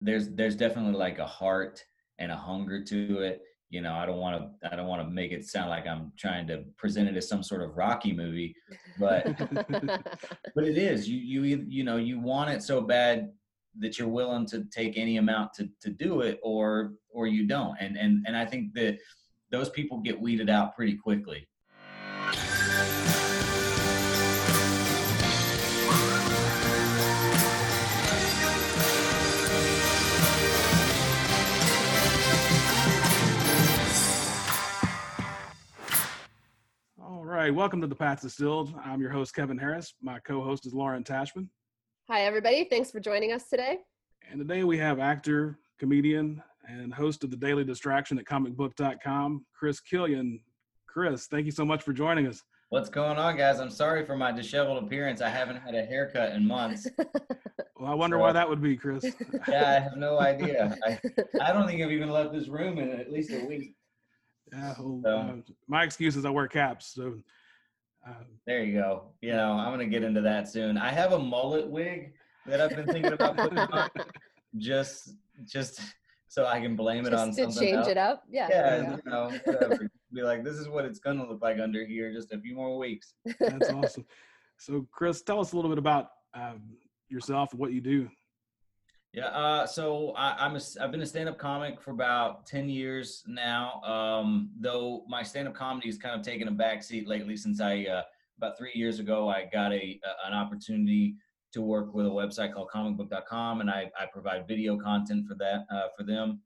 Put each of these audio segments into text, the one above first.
there's there's definitely like a heart and a hunger to it you know i don't want to i don't want to make it sound like i'm trying to present it as some sort of rocky movie but but it is you you you know you want it so bad that you're willing to take any amount to to do it or or you don't and and and i think that those people get weeded out pretty quickly right, welcome to the Paths Distilled. I'm your host, Kevin Harris. My co host is Lauren Tashman. Hi, everybody. Thanks for joining us today. And today we have actor, comedian, and host of the Daily Distraction at comicbook.com, Chris Killian. Chris, thank you so much for joining us. What's going on, guys? I'm sorry for my disheveled appearance. I haven't had a haircut in months. Well, I wonder why that would be, Chris. yeah, I have no idea. I, I don't think I've even left this room in at least a week. Yeah, well, So- uh, my excuse is I wear caps. So, uh, There you go. You know, I'm gonna get into that soon. I have a mullet wig that I've been thinking about putting on, just just so I can blame it on Just to something change else. it up. Yeah. Yeah, you know, whatever. be like, this is what it's gonna look like under here. Just a few more weeks. that's awesome. So, Chris, tell us a little bit about um, yourself and what you do. Yeah. Uh, so I, I'm a, I've been a stand-up comic for about ten years now. Um, though my stand-up comedy has kind of taken a backseat lately since I uh, about three years ago I got a, a an opportunity to work with a website called comicbook.com, and I, I provide video content for that uh, for them.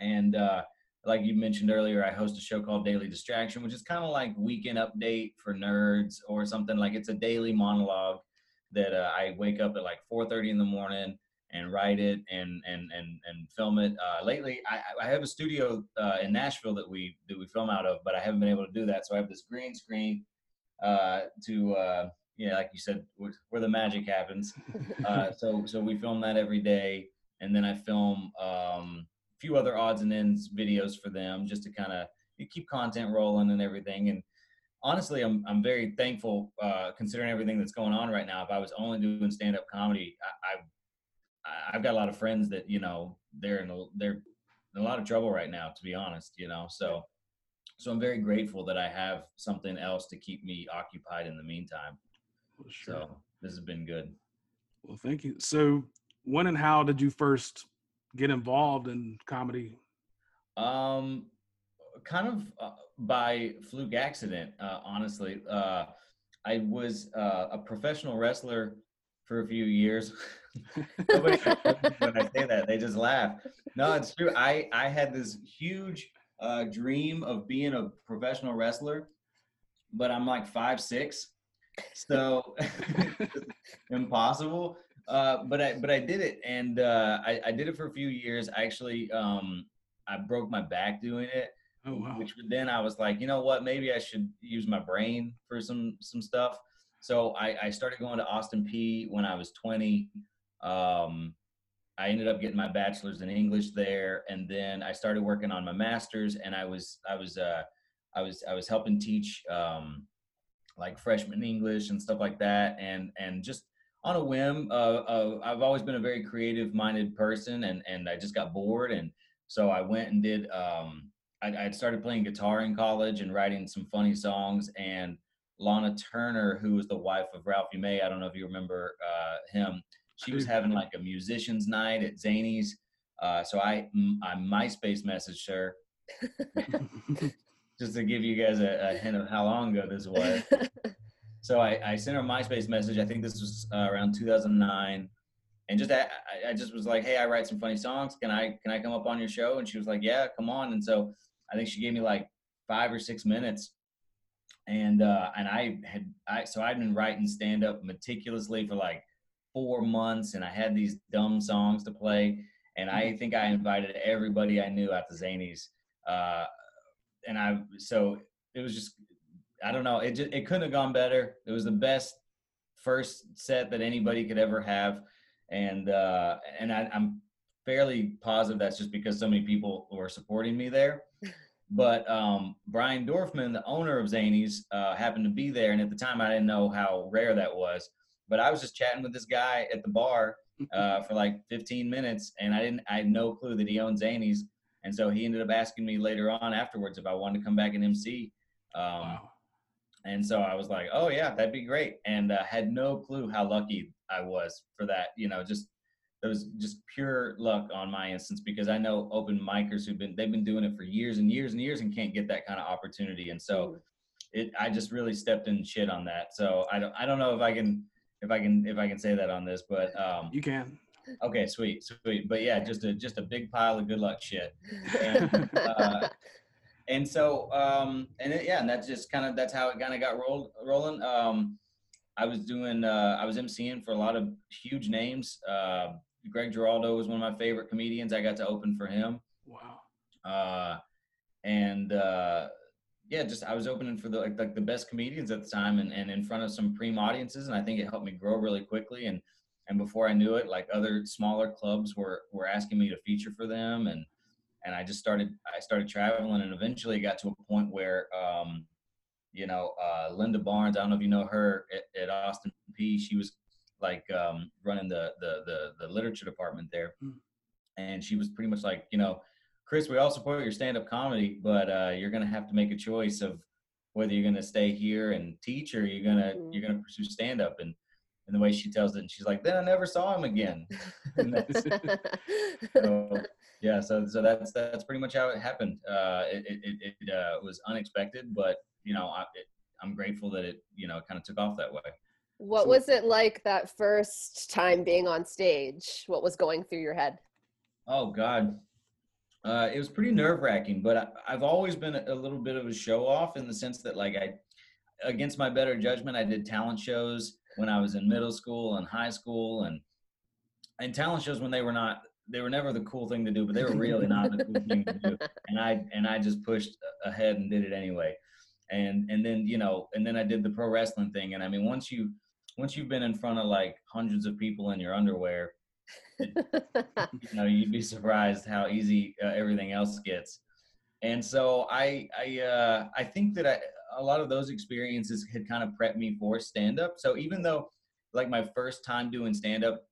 And uh, like you mentioned earlier, I host a show called Daily Distraction, which is kind of like weekend update for nerds or something. Like it's a daily monologue that uh, I wake up at like 4:30 in the morning and write it and and and and film it. Uh, lately, I, I have a studio uh, in Nashville that we that we film out of, but I haven't been able to do that. So I have this green screen uh, to uh, yeah, like you said, where where the magic happens. Uh, so so we film that every day, and then I film um, a few other odds and ends videos for them just to kind of keep content rolling and everything. And honestly, I'm I'm very thankful uh, considering everything that's going on right now. If I was only doing stand up comedy, I I- I've got a lot of friends that you know they're in a, they're in a lot of trouble right now, to be honest. You know, so so I'm very grateful that I have something else to keep me occupied in the meantime. Well, sure. So this has been good. Well, thank you. So, when and how did you first get involved in comedy? Um, kind of uh, by fluke accident, uh, honestly. Uh, I was uh, a professional wrestler for a few years. Nobody when I say that, they just laugh. No, it's true. I I had this huge uh, dream of being a professional wrestler, but I'm like five six, so impossible. Uh, but I but I did it, and uh, I I did it for a few years. I actually um I broke my back doing it, Oh, wow. which then I was like, you know what, maybe I should use my brain for some some stuff. So I, I started going to Austin Peay when I was 20. Um, I ended up getting my bachelor's in English there, and then I started working on my master's. And I was I was uh, I was I was helping teach um, like freshman English and stuff like that, and and just on a whim. Uh, uh, I've always been a very creative minded person, and and I just got bored, and so I went and did. Um, I, I started playing guitar in college and writing some funny songs, and Lahna Turner, who was the wife of Ralphie May. I don't know if you remember uh, him. She was having like a musicians' night at Zanies. Uh, so I I MySpace messaged her just to give you guys a, a hint of how long ago this was. So I, I sent her a MySpace message. I think this was uh, around 2009, and just I, I- I just was like, "Hey, I write some funny songs. Can I can I come up on your show?" And she was like, "Yeah, come on." And so I think she gave me like five or six minutes, and uh, and I had I so I'd been writing stand up meticulously for like four months, and I had these dumb songs to play, and I think I invited everybody I knew out to Zanies, uh, and I so it was just I don't know. It just, it couldn't have gone better. It was the best first set that anybody could ever have, and uh, and I, I'm fairly positive that's just because so many people were supporting me there. But um, Brian Dorfman, the owner of Zanies, uh, happened to be there, and at the time I didn't know how rare that was. But I was just chatting with this guy at the bar, uh, for like 15 minutes, and I didn't. I had no clue that he owned Zanies, and so he ended up asking me later on afterwards if I wanted to come back and MC. Um, Wow. and so I was like, "Oh yeah, that'd be great," and uh, had no clue how lucky I was for that. You know, just it was just pure luck on my instance because I know open micers who've been they've been doing it for years and years and years and can't get that kind of opportunity. And so it, I just really stepped in shit on that. So I don't, I don't know if I can, if I can, if I can say that on this, but um, You can. okay, sweet, sweet. But yeah, just a just a big pile of good luck shit. And, uh, and so um and it, yeah and that's just kind of that's how it kind of got rolled rolling um i was doing uh i was emceeing for a lot of huge names. Uh greg giraldo was one of my favorite comedians. I got to open for him. Wow. uh and uh yeah just i was opening for the like, like the best comedians at the time and, and in front of some prime audiences and i think it helped me grow really quickly. And and before i knew it like other smaller clubs were were asking me to feature for them. And and I just started I started traveling and eventually got to a point where um, you know uh, Linda Barnes I don't know if you know her at, at Austin Peay she was like um, running the, the the the literature department there. Mm. and she was pretty much like you know Chris we all support your stand up comedy but uh, you're gonna have to make a choice of whether you're gonna stay here and teach or you're gonna Mhm. you're gonna pursue stand up and and the way she tells it and she's like then I never saw him again. So, yeah so so that's that's pretty much how it happened. Uh it it, it, it uh, was unexpected but you know I, it, i'm grateful that it you know kind of took off that way what So- was it like that first time being on stage? What was going through your head? oh god uh it was pretty nerve-wracking but I, i've always been a, a little bit of a show off in the sense that like i against my better judgment i did talent shows when i was in middle school and high school and and talent shows when they were not they were never the cool thing to do but they were really not the cool thing to do and I and I just pushed ahead and did it anyway. And and then you know, and then I did the pro wrestling thing. And I mean, once you once you've been in front of like hundreds of people in your underwear, you know, you'd be surprised how easy uh, everything else gets. And so I I uh, I think that I, a lot of those experiences had kind of prepped me for stand up. So even though like my first time doing stand up,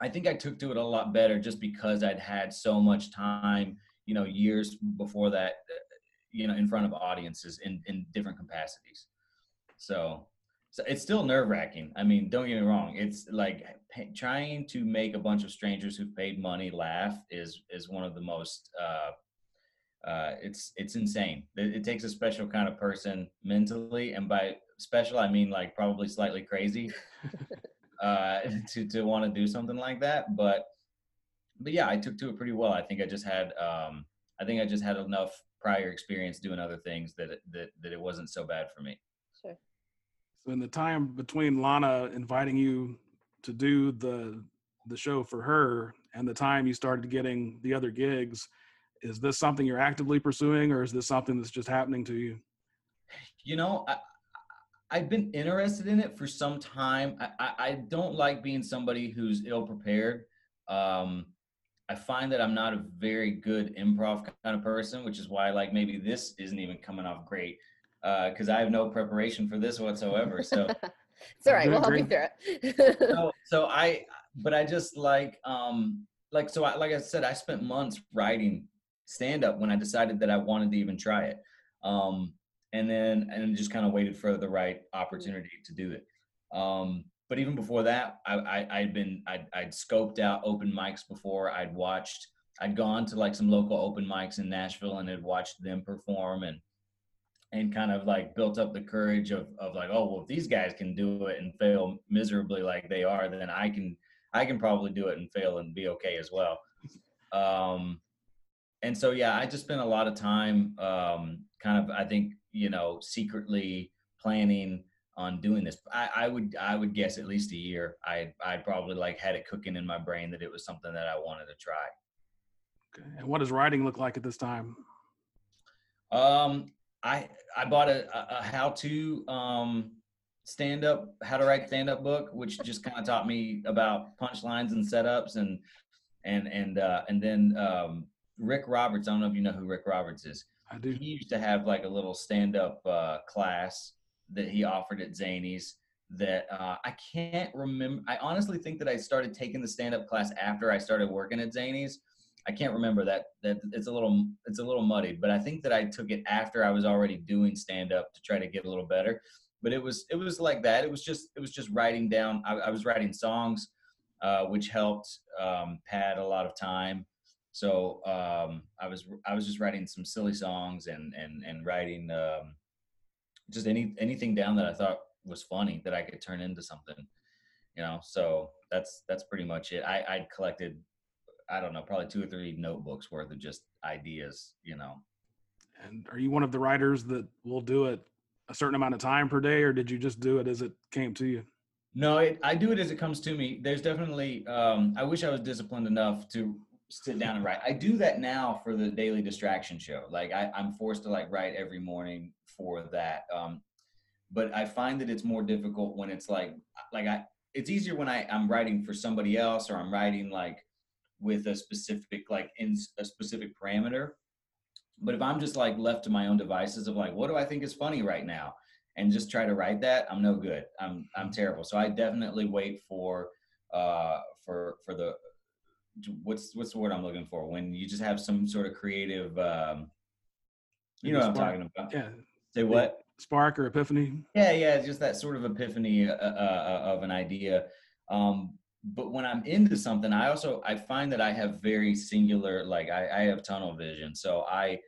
I think I took to it a lot better just because I'd had so much time, you know, years before that, you know, in front of audiences in in different capacities. So, so it's still nerve wracking. I mean, don't get me wrong. It's like pa- trying to make a bunch of strangers who've paid money laugh is is one of the most. Uh, uh, it's it's insane. It, it takes a special kind of person mentally, and by special I mean like probably slightly crazy uh, to to want to do something like that. But but yeah, I took to it pretty well. I think I just had um, I think I just had enough prior experience doing other things that it, that that it wasn't so bad for me. sure. So in the time between Lahna inviting you to do the the show for her and the time you started getting the other gigs, is this something you're actively pursuing or is this something that's just happening to you? You know, I, I've been interested in it for some time. I, I, I don't like being somebody who's ill prepared. Um, I find that I'm not a very good improv kind of person, which is why like maybe this isn't even coming off great because I have no preparation for this whatsoever. So it's all right. We'll help you through it. so, so I, but I just like, um, like, so I, like I said, I spent months writing stand up when I decided that I wanted to even try it. Um, and then, and just kind of waited for the right opportunity to do it. Um, but even before that, I, I, I'd been, I'd, I'd scoped out open mics before I'd watched, I'd gone to like some local open mics in Nashville and had watched them perform and, and kind of like built up the courage of, of like, oh, well, if these guys can do it and fail miserably like they are, then I can, I can probably do it and fail and be okay as well. Um, and so, yeah, I just spent a lot of time, um, kind of, I think, you know, secretly planning on doing this. I, I would, I would guess at least a year. I, I probably like had it cooking in my brain that it was something that I wanted to try. Okay. And what does writing look like at this time? Um, I I bought a, a, how to um stand up how to write stand up book, which just kind of taught me about punchlines and setups and and and uh, and then um, Rick Roberts. I don't know if you know who Rick Roberts is. I do. He used to have like a little stand up uh, class that he offered at Zanies that uh, I can't remember. I honestly think that I started taking the stand up class after I started working at Zanies. I can't remember that. That it's a little it's a little muddied, but I think that I took it after I was already doing stand up to try to get a little better. But it was it was like that. It was just it was just writing down. I, I was writing songs, uh, which helped um, pad a lot of time. So um, I was I was just writing some silly songs and and and writing um, just any anything down that I thought was funny that I could turn into something. You know, so that's that's pretty much it. I I collected I don't know, probably two or three notebooks worth of just ideas, you know. And are you one of the writers that will do it a certain amount of time per day, or did you just do it as it came to you? No, it, I do it as it comes to me. There's definitely, um, I wish I was disciplined enough to sit down and write. I do that now for the daily distraction show. Like I, I'm forced to like write every morning for that. Um, but I find that it's more difficult when it's like, like I, it's easier when I, I'm writing for somebody else or I'm writing like with a specific like in a specific parameter but if i'm just like left to my own devices of like what do i think is funny right now and just try to write that i'm no good i'm i'm terrible so i definitely wait for uh for for the what's what's the word i'm looking for when you just have some sort of creative um you know what i'm talking about Yeah. say what Spark or epiphany? yeah yeah just that sort of epiphany uh, uh, of an idea um but when I'm into something, I also I find that I have very singular like I, I have tunnel vision. So I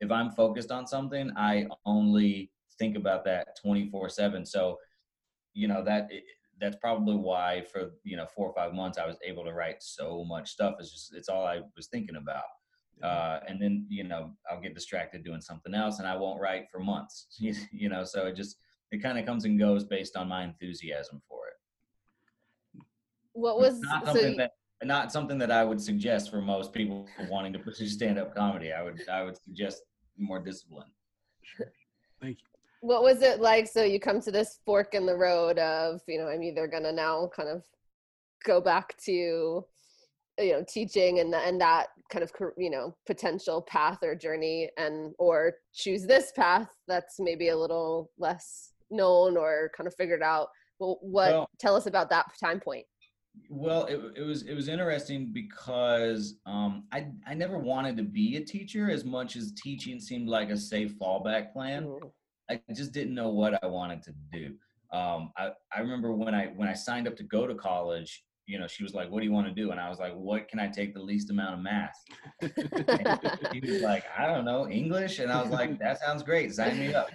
if I'm focused on something, I only think about that 24 seven. So, you know, that that's probably why for, you know, four or five months, I was able to write so much stuff. It's just, it's all I was thinking about. Uh, and then, you know, I'll get distracted doing something else and I won't write for months, you know, so it just, it kind of comes and goes based on my enthusiasm for it what was not so something you- that not something that I would suggest for most people wanting to pursue stand up comedy. I would I would suggest more discipline. Sure. Thank you. What was it like so you come to this fork in the road of you know i'm either gonna now kind of go back to you know teaching and and that kind of you know potential path or journey and or choose this path that's maybe a little less known or kind of figured out well what Well- tell us about that time point Well, it, it was it was interesting because um, I I never wanted to be a teacher as much as teaching seemed like a safe fallback plan. Mm. I just didn't know what I wanted to do. Um, I, I remember when I when I signed up to go to college, you know, she was like, "What do you want to do?" And I was like, "What can I take the least amount of math?" She was like, "I don't know, English," and I was like, "That sounds great. Sign me up."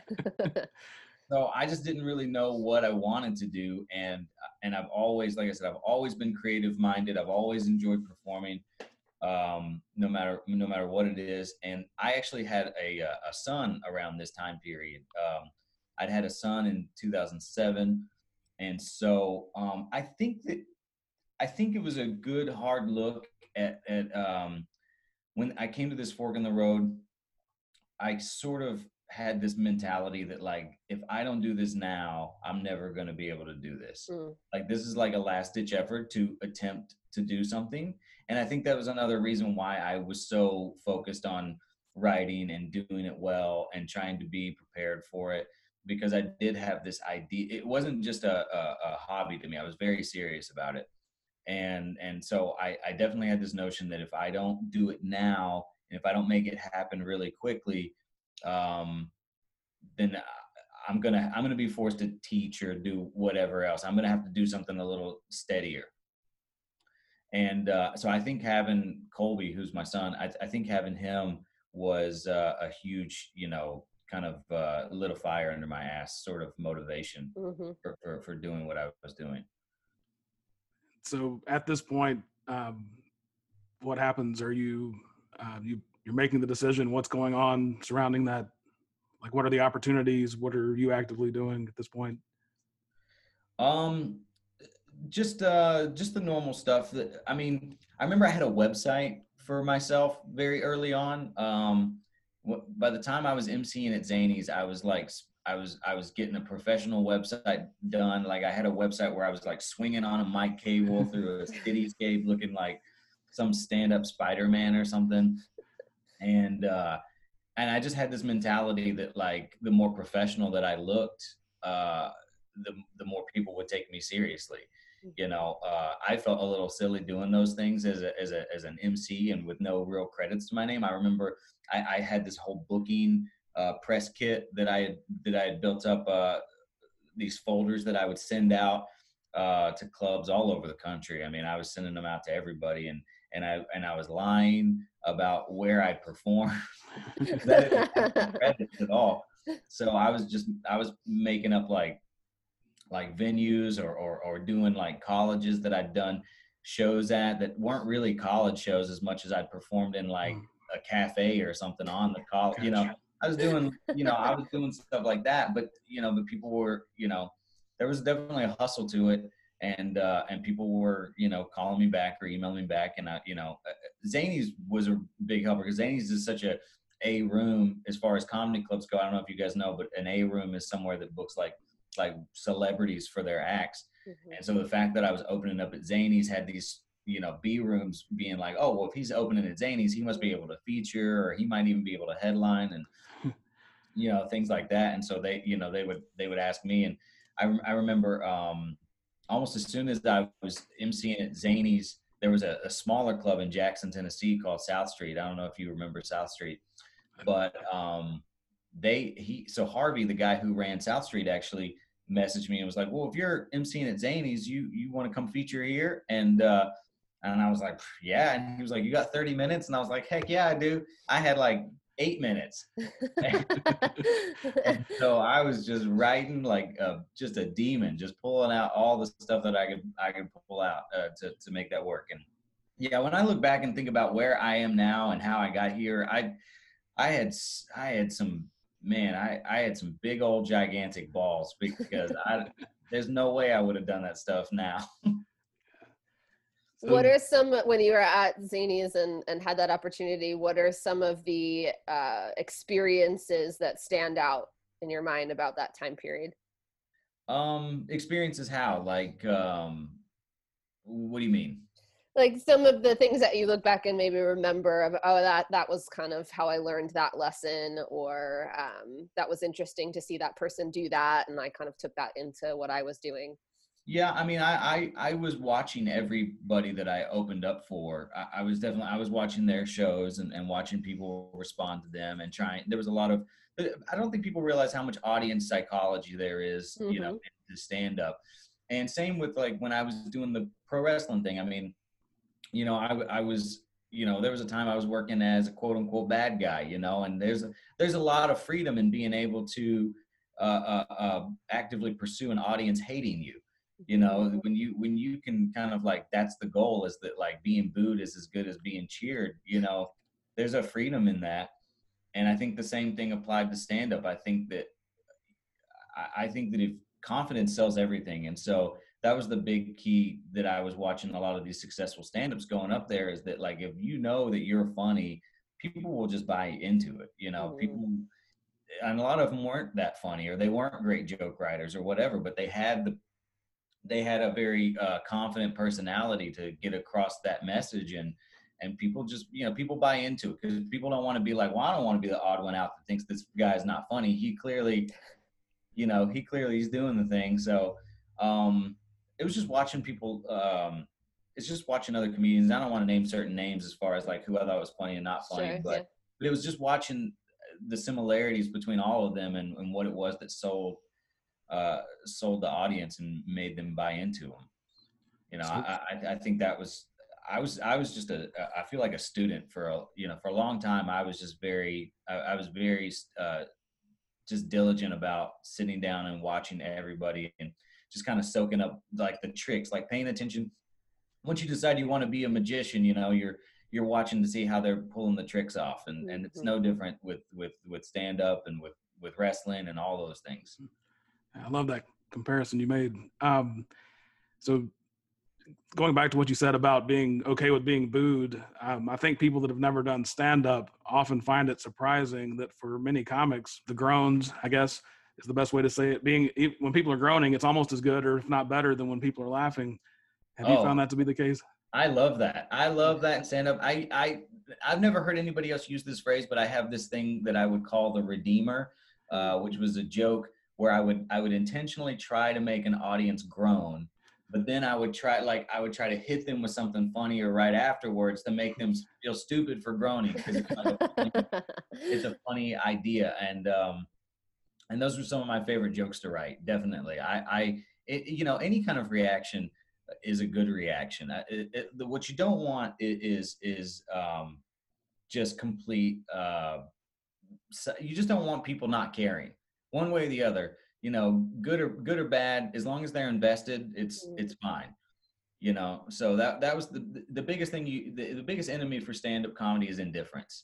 so I just didn't really know what I wanted to do, and and I've always, like I said, I've always been creative minded. I've always enjoyed performing, um, no matter no matter what it is. And I actually had a uh, a son around this time period. Um, I'd had a son in 2007, and so um, I think that I think it was a good hard look at at um, when I came to this fork in the road. I sort of had this mentality that like if I don't do this now, I'm never going to be able to do this. Mm. Like this is like a last ditch effort to attempt to do something. And I think that was another reason why I was so focused on writing and doing it well and trying to be prepared for it because I did have this idea. It wasn't just a, a, a hobby to me. I was very serious about it. And and so I, I definitely had this notion that if I don't do it now and if I don't make it happen really quickly, um, then I'm gonna I'm gonna be forced to teach or do whatever else. I'm gonna have to do something a little steadier. And uh, so I think having Colby, who's my son, I, I think having him was uh, a huge, you know, kind of uh, lit a fire under my ass, sort of motivation Mhm. for, for for doing what I was doing. So at this point, um, what happens? Are you uh, you you're making the decision? What's going on surrounding that? Like, what are the opportunities? What are you actively doing at this point? Um, just uh, just the normal stuff. That I mean, I remember I had a website for myself very early on. Um, by the time I was emceeing at Zanies, I was like, I was I was getting a professional website done. Like I had a website where I was like swinging on a mic cable through a cityscape, looking like some stand-up Spider-Man or something. And uh, and I just had this mentality that like the more professional that I looked, uh, the the more people would take me seriously. You know, uh, I felt a little silly doing those things as a, as a as an MC and with no real credits to my name. I remember I, I had this whole booking uh, press kit that I had that I had built up uh, these folders that I would send out uh, to clubs all over the country. I mean, I was sending them out to everybody, and and I and I was lying about where I performed. that didn't credits at all. So I was just I was making up like like venues or or, or doing like colleges that I'd done shows at that weren't really college shows as much as I'd performed in like Mm. a cafe or something on the college. You know, I was doing you know I was doing stuff like that, but you know, but people were you know there was definitely a hustle to it. And uh, and people were you know calling me back or emailing me back, and I, you know uh, Zanies was a big helper because Zanies is such a a room as far as comedy clubs go. I don't know if you guys know, but an A room is somewhere that books like like celebrities for their acts. Mhm. And so the fact that I was opening up at Zanies had these, you know, B rooms being like, oh, well, if he's opening at Zanies, he must be able to feature, or he might even be able to headline, and you know, things like that. And so they, you know, they would they would ask me, and I I remember um, almost as soon as I was emceeing at Zanies, there was a, a smaller club in Jackson, Tennessee called South Street. I don't know if you remember South Street, but um, they he so Harvey, the guy who ran South Street, actually messaged me and was like, "Well, if you're emceeing at Zanies, you you want to come feature here?" And uh, and I was like, "Yeah." And he was like, "You got 30 minutes?" And I was like, "Heck yeah, I do." I had like eight minutes, so I was just writing like uh, just a demon, just pulling out all the stuff that I could I could pull out uh, to to make that work. And yeah, when I look back and think about where I am now and how I got here, I I had I had some man, I I had some big old gigantic balls because I there's no way I would have done that stuff now. what are some when you were at Zanies and and had that opportunity? What are some of the uh, experiences that stand out in your mind about that time period? Um, experiences how like um, what do you mean? Like some of the things that you look back and maybe remember of oh that that was kind of how I learned that lesson, or um, that was interesting to see that person do that, and I kind of took that into what I was doing. Yeah, I mean, I, I I was watching everybody that I opened up for. I, I was definitely I was watching their shows and, and watching people respond to them and trying. There was a lot of. I don't think people realize how much audience psychology there is, you know, to stand up. And same with like when I was doing the pro wrestling thing. I mean, you know, I, I was you know there was a time I was working as a quote unquote bad guy, you know, and there's a, there's a lot of freedom in being able to uh, uh, uh, actively pursue an audience hating you you know when you when you can kind of like that's the goal is that like being booed is as good as being cheered you know there's a freedom in that. And i think the same thing applied to stand up. I think that I, I think that if confidence sells everything. And so that was the big key that i was watching a lot of these successful stand-ups going up there is that like if you know that you're funny people will just buy into it you know? Mhm. people and a lot of them weren't that funny or they weren't great joke writers or whatever but they had the they had a very uh, confident personality to get across that message and and people just you know people buy into it because people don't want to be like well i don't want to be the odd one out that thinks this guy's not funny. He clearly you know he clearly is doing the thing. So um it was just watching people um it's just watching other comedians i don't want to name certain names as far as like who i thought was funny and not funny Sure, but yeah. but it was just watching the similarities between all of them and, and what it was that sold uh, sold the audience and made them buy into them. You know, I, I I think that was I was I was just a I feel like a student for a you know for a long time. I was just very I, I was very uh, just diligent about sitting down and watching everybody and just kind of soaking up like the tricks, like paying attention. Once you decide you want to be a magician, you know you're you're watching to see how they're pulling the tricks off, and and it's no different with with with stand up and with with wrestling and all those things. I love that comparison you made. Um, so going back to what you said about being okay with being booed, um, I think people that have never done stand up often find it surprising that for many comics, the groans, I guess, is the best way to say it. Being when people are groaning, it's almost as good or if not better than when people are laughing. Have you Oh. found that to be the case? I love that. I love that stand up. I I I've never heard anybody else use this phrase, but I have this thing that I would call the redeemer, uh, which was a joke where I would I would intentionally try to make an audience groan, but then I would try like I would try to hit them with something funnier right afterwards to make them feel stupid for groaning because it's, like a funny- it's a funny idea and um and those were some of my favorite jokes to write definitely. I i it, you know any kind of reaction is a good reaction. It, it, the, what you don't want is is um just complete uh you just don't want people not caring one way or the other. You know good or good or bad as long as they're invested it's Mm. it's fine you know? So that that was the the biggest thing you the, the biggest enemy for stand-up comedy is indifference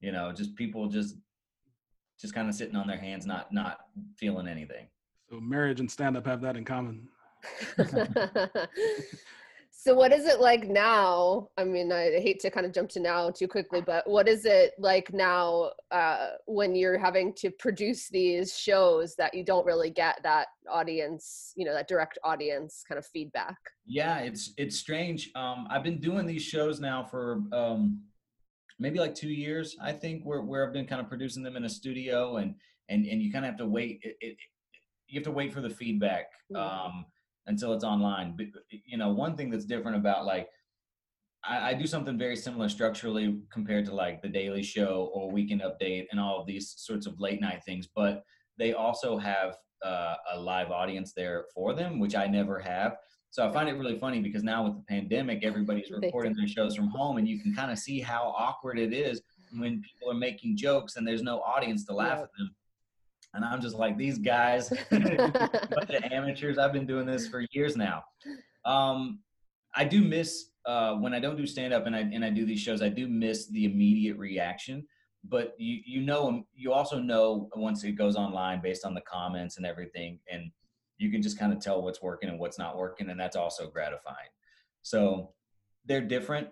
you know? Just people just just kind of sitting on their hands not not feeling anything. So marriage and stand up have that in common. so what is it like now? I mean i hate to kind of jump to now too quickly but what is it like now uh, when you're having to produce these shows that you don't really get that audience you know that direct audience kind of feedback? Yeah it's it's strange. Um i've been doing these shows now for um maybe like two years i think where, where i've been kind of producing them in a studio and and and you kind of have to wait it, it, you have to wait for the feedback um until it's online but you know one thing that's different about like I, I do something very similar structurally compared to like the Daily Show or Weekend Update and all of these sorts of late night things, but they also have uh, a live audience there for them, which I never have. So I find it really funny because now with the pandemic, everybody's recording their shows from home, and you can kind of see how awkward it is when people are making jokes and there's no audience to laugh at them. And I'm just like, these guys, bunch of amateurs. I've been doing this for years now. Um, I do miss uh, when I don't do stand up and I and I do these shows. I do miss the immediate reaction. But you you know you also know once it goes online based on the comments and everything, and you can just kind of tell what's working and what's not working, and that's also gratifying. So they're different.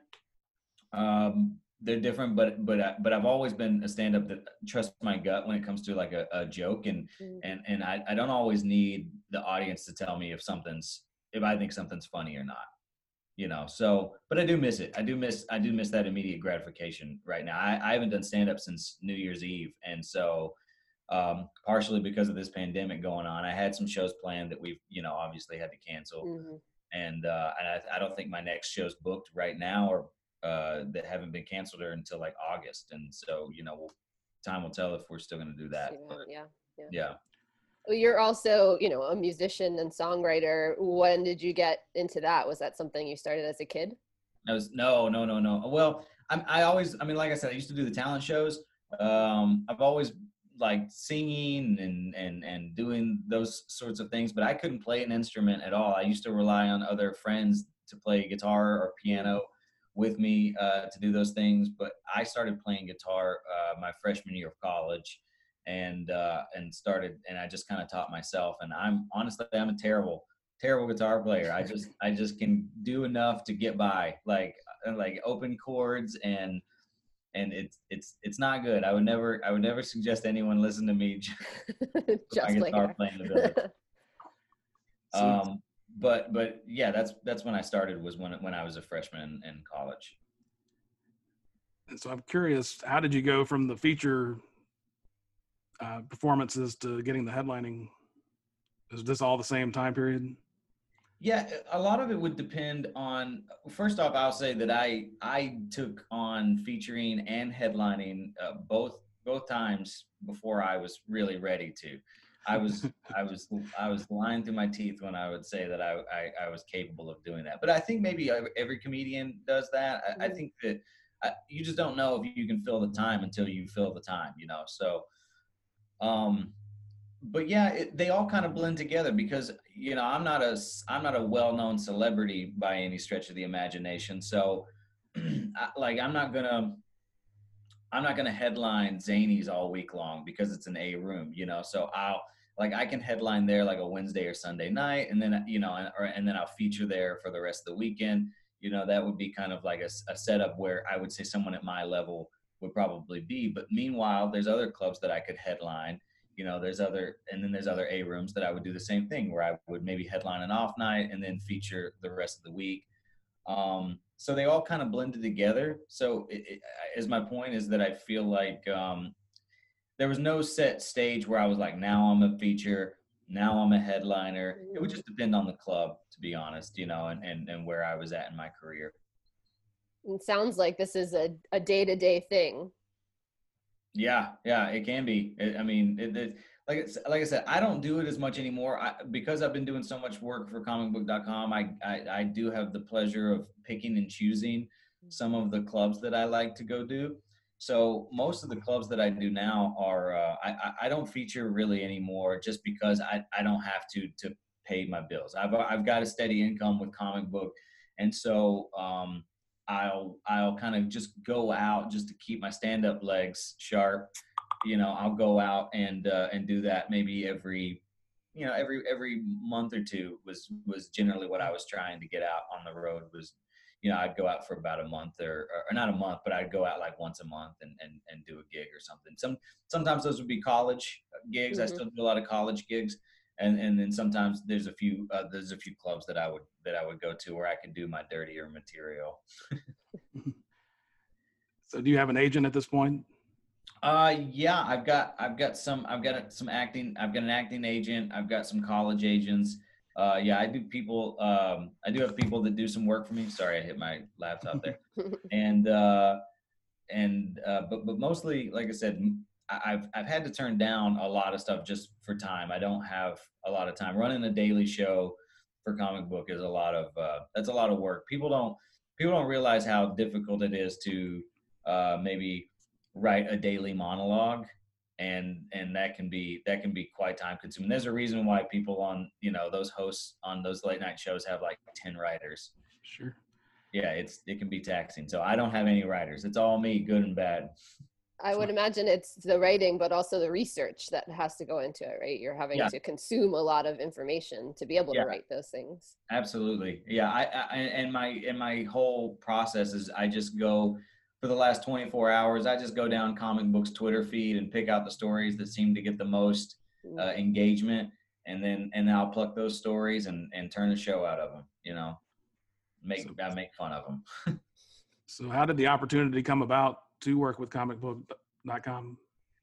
Um, they're different, but but I, but I've always been a stand up that trusts my gut when it comes to like a, a joke and Mm. and and I, I don't always need the audience to tell me if something's if I think something's funny or not. You know, so but I do miss it. I do miss I do miss that immediate gratification right now. I, I haven't done stand up since New Year's Eve. And so um partially because of this pandemic going on, I had some shows planned that we've, you know, obviously had to cancel. Mhm. And uh and I, I don't think my next show's booked right now or uh that haven't been canceled or until like August. And so, you know, we'll, time will tell if we're still gonna do that. See that, But yeah yeah. Well, you're also you know a musician and songwriter when did you get into that was that something you started as a kid I was no, no, no, no. Well, I'm, I always, I mean, like I said, I used to do the talent shows. Um, I've always liked singing and and and doing those sorts of things, but I couldn't play an instrument at all. I used to rely on other friends to play guitar or piano with me uh, to do those things. But I started playing guitar uh, my freshman year of college, and uh, and started, and I just kind of taught myself. And I'm honestly, I'm a terrible terrible guitar player. I just I just can do enough to get by, like uh, like open chords and and it's it's it's not good. I would never I would never suggest anyone listen to me just my play guitar guitar. playing ability. So- Um, but but yeah, that's that's when I started was when when I was a freshman in college. And so I'm curious, how did you go from the feature uh, performances to getting the headlining? Is this all the same time period? Yeah, a lot of it would depend on. First off, I'll say that I I took on featuring and headlining uh, both both times before I was really ready to. I was I was I was lying through my teeth when I would say that I I, I was capable of doing that. But I think maybe every, comedian does that. I, I think that uh, you just don't know if you can fill the time until you fill the time. You know, so. Um, but yeah, it, they all kind of blend together because you know I'm not a I'm not a well-known celebrity by any stretch of the imagination. So, I, like, I'm not gonna I'm not gonna headline Zanies all week long because it's an A room, you know. So I'll like I can headline there like a Wednesday or Sunday night, and then you know, and, or, and then I'll feature there for the rest of the weekend. You know, that would be kind of like a, a setup where I would say someone at my level would probably be. But meanwhile, there's other clubs that I could headline you know there's other and then there's other a rooms that i would do the same thing where i would maybe headline an off night and then feature the rest of the week um, so they all kind of blended together so it, as my point is that i feel like um, there was no set stage where I was like, now I'm a feature, now I'm a headliner. It would just depend on the club, to be honest, you know, and and, and where I was at in my career. It sounds like this is a, a day-to-day thing. Yeah, yeah, it can be. It, I mean, it, it, like it's, like I said, I don't do it as much anymore I, because I've been doing so much work for comicbook.com. I, I I do have the pleasure of picking and choosing some of the clubs that I like to go do. So most of the clubs that I do now are uh, I I don't feature really anymore just because I I don't have to to pay my bills. I've I've got a steady income with comic book, and so um, I'll I'll kind of just go out just to keep my stand up legs sharp. You know, I'll go out and uh, and do that maybe every you know every every month or two was was generally what I was trying to get out on the road was you know, I'd go out for about a month or, or not a month, but I'd go out like once a month and, and, and do a gig or something. Some, sometimes those would be college gigs. Mm-hmm. I still do a lot of college gigs. And, and then sometimes there's a few, uh, there's a few clubs that I would, that I would go to where I could do my dirtier material. so do you have an agent at this point? Uh, yeah, I've got, I've got some, I've got some acting, I've got an acting agent. I've got some college agents uh, yeah, I do people. Um, I do have people that do some work for me. Sorry, I hit my laptop there. and uh, and uh, but but mostly, like I said, I've I've had to turn down a lot of stuff just for time. I don't have a lot of time. Running a daily show for comic book is a lot of uh, that's a lot of work. People don't people don't realize how difficult it is to uh, maybe write a daily monologue and and that can be that can be quite time consuming there's a reason why people on you know those hosts on those late night shows have like 10 writers sure yeah it's it can be taxing so i don't have any writers it's all me good and bad i would imagine it's the writing but also the research that has to go into it right you're having yeah. to consume a lot of information to be able yeah. to write those things absolutely yeah I, I and my and my whole process is i just go for the last 24 hours, I just go down comic books Twitter feed and pick out the stories that seem to get the most uh, mm. engagement, and then and then I'll pluck those stories and and turn the show out of them. You know, make so, I make fun of them. so, how did the opportunity come about to work with comicbook.com?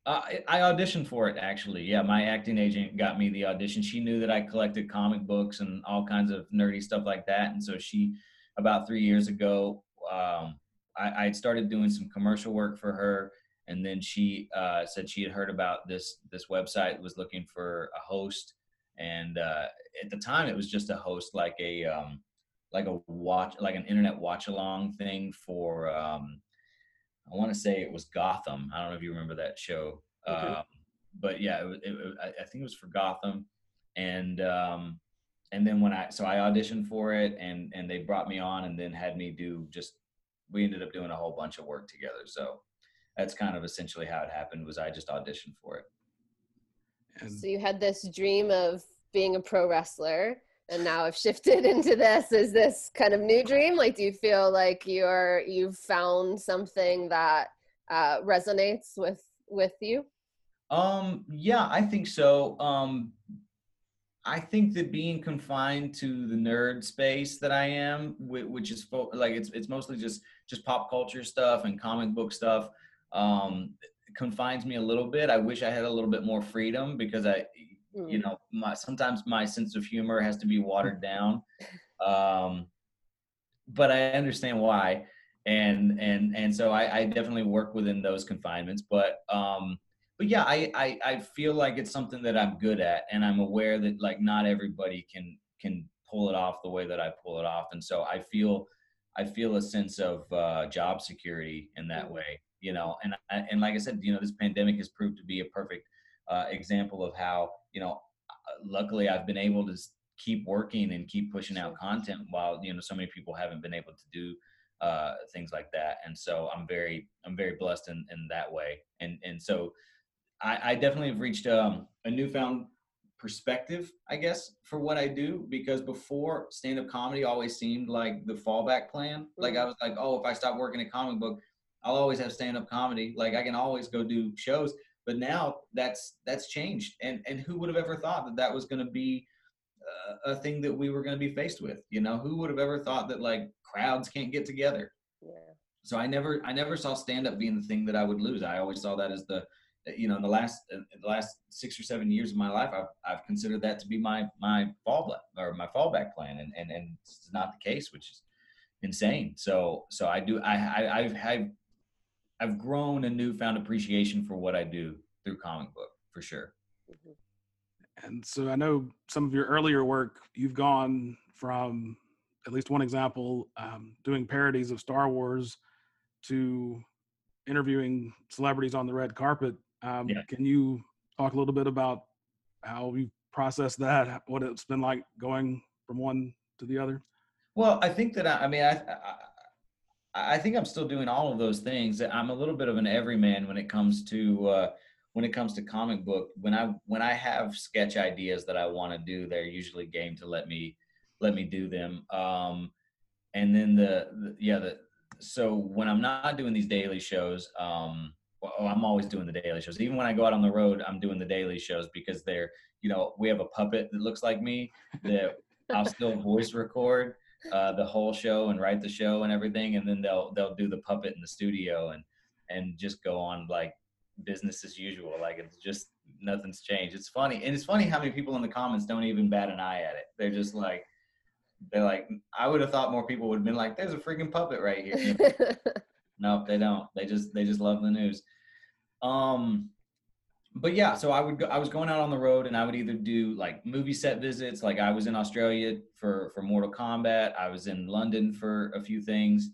Uh, I auditioned for it actually. Yeah, my acting agent got me the audition. She knew that I collected comic books and all kinds of nerdy stuff like that, and so she, about three years ago, um, I, I started doing some commercial work for her, and then she uh, said she had heard about this this website was looking for a host, and uh, at the time it was just a host like a um, like a watch like an internet watch along thing for um, I want to say it was Gotham. I don't know if you remember that show, okay. um, but yeah, it, it, it, I think it was for Gotham, and um, and then when I so I auditioned for it, and and they brought me on, and then had me do just we ended up doing a whole bunch of work together. So that's kind of essentially how it happened was I just auditioned for it. And so you had this dream of being a pro wrestler and now have shifted into this is this kind of new dream? Like do you feel like you're you've found something that uh, resonates with with you? Um yeah i think so. Um I think that being confined to the nerd space that I am, which is like it's it's mostly just just pop culture stuff and comic book stuff, um, confines me a little bit. I wish I had a little bit more freedom because I, mm. you know, my sometimes my sense of humor has to be watered down, um, but I understand why, and and and so I, I definitely work within those confinements, but. Um, but yeah, I, I, I feel like it's something that I'm good at, and I'm aware that like not everybody can can pull it off the way that I pull it off, and so I feel I feel a sense of uh, job security in that mm-hmm. way, you know. And and like I said, you know, this pandemic has proved to be a perfect uh, example of how you know. Luckily, I've been able to keep working and keep pushing out content while you know so many people haven't been able to do uh, things like that. And so I'm very I'm very blessed in in that way. And and so I, I definitely have reached um, a newfound perspective, I guess, for what I do because before stand up comedy always seemed like the fallback plan. Like I mm-hmm. was like, oh, if I stop working at comic book, I'll always have stand up comedy. Like I can always go do shows. But now that's that's changed, and and who would have ever thought that that was going to be uh, a thing that we were going to be faced with? You know, who would have ever thought that like crowds can't get together? Yeah. So I never I never saw stand up being the thing that I would lose. I always saw that as the you know, in the last in the last six or seven years of my life, I've I've considered that to be my my fallback or my fallback plan, and and and it's not the case, which is insane. So so I do I, I I've I've I've grown a newfound appreciation for what I do through comic book for sure. Mm-hmm. And so I know some of your earlier work, you've gone from at least one example, um, doing parodies of Star Wars to interviewing celebrities on the red carpet. Um, Yeah. Can you talk a little bit about how you process that, what it's been like going from one to the other? Well, I think that I, I mean, I, I, I think I'm still doing all of those things. I'm a little bit of an everyman when it comes to uh, when it comes to comic book. When I when I have sketch ideas that I want to do, they're usually game to let me let me do them. Um, and then the, the yeah the so when I'm not doing these daily shows, um, well, I'm always doing the daily shows. Even when I go out on the road, I'm doing the daily shows because they're you know we have a puppet that looks like me that I'll still voice record uh, the whole show and write the show and everything, and then they'll they'll do the puppet in the studio and and just go on like business as usual. Like it's just nothing's changed. It's funny, and it's funny how many people in the comments don't even bat an eye at it. They're just like they're like I would have thought more people would have been like, "There's a freaking puppet right here." nope, they don't. They just they just love the news. Um, but yeah, so I would go, I was going out on the road and I would either do like movie set visits, like I was in Australia for for Mortal Kombat, I was in London for a few things.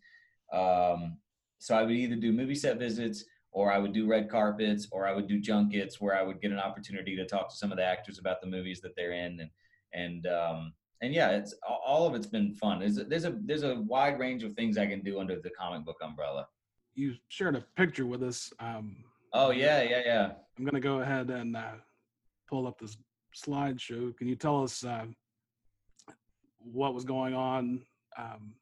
Um, so I would either do movie set visits or I would do red carpets or I would do junkets where I would get an opportunity to talk to some of the actors about the movies that they're in and and um, and yeah, it's all of it's been fun. There's a, there's a there's a wide range of things I can do under the comic book umbrella. You shared a picture with us. Um, Oh yeah, yeah, yeah. I'm going to go ahead and uh, pull up this slideshow. Can you tell us uh, what was going on um,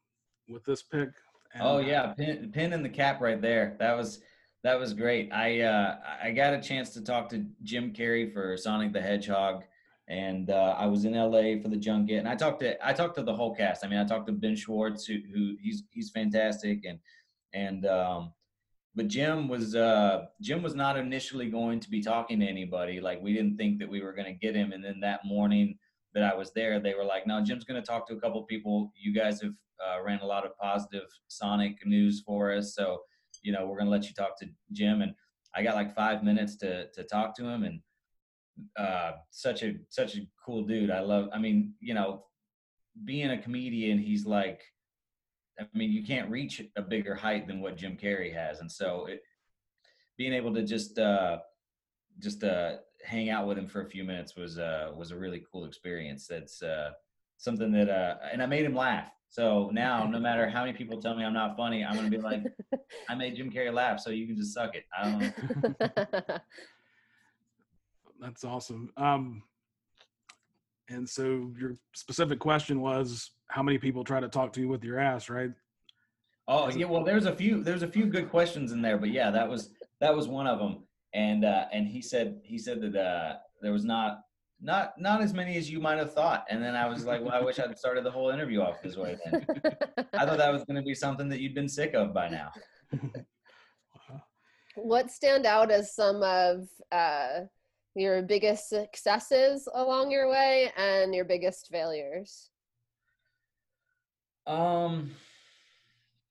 with this pick? And, Oh uh, yeah, pin, pin in the cap right there. That was that was great. I uh, I got a chance to talk to Jim Carrey for Sonic the Hedgehog, and uh, I was in LA for the junket, and I talked to I talked to the whole cast. I mean, I talked to Ben Schwartz, who, who he's he's fantastic, and and um, but Jim was uh, Jim was not initially going to be talking to anybody. Like we didn't think that we were going to get him, and then that morning that I was there, they were like, "No, Jim's going to talk to a couple people. You guys have uh, ran a lot of positive Sonic news for us, so you know we're going to let you talk to Jim." And I got like five minutes to to talk to him, and uh, such a such a cool dude. I love. I mean, you know, being a comedian, he's like. I mean, you can't reach a bigger height than what Jim Carrey has, and so it, being able to just uh, just uh, hang out with him for a few minutes was uh, was a really cool experience. That's uh, something that, uh, and I made him laugh. So now, no matter how many people tell me I'm not funny, I'm gonna be like, I made Jim Carrey laugh, so you can just suck it. I don't know. That's awesome. Um, and so your specific question was how many people try to talk to you with your ass, right? Oh yeah, well, there's a few there's a few good questions in there, but yeah, that was that was one of them. And uh, and he said he said that uh, there was not not not as many as you might have thought. And then I was like, well, I wish I'd started the whole interview off this way. Then I thought that was going to be something that you'd been sick of by now. what stand out as some of uh, your biggest successes along your way and your biggest failures? Um,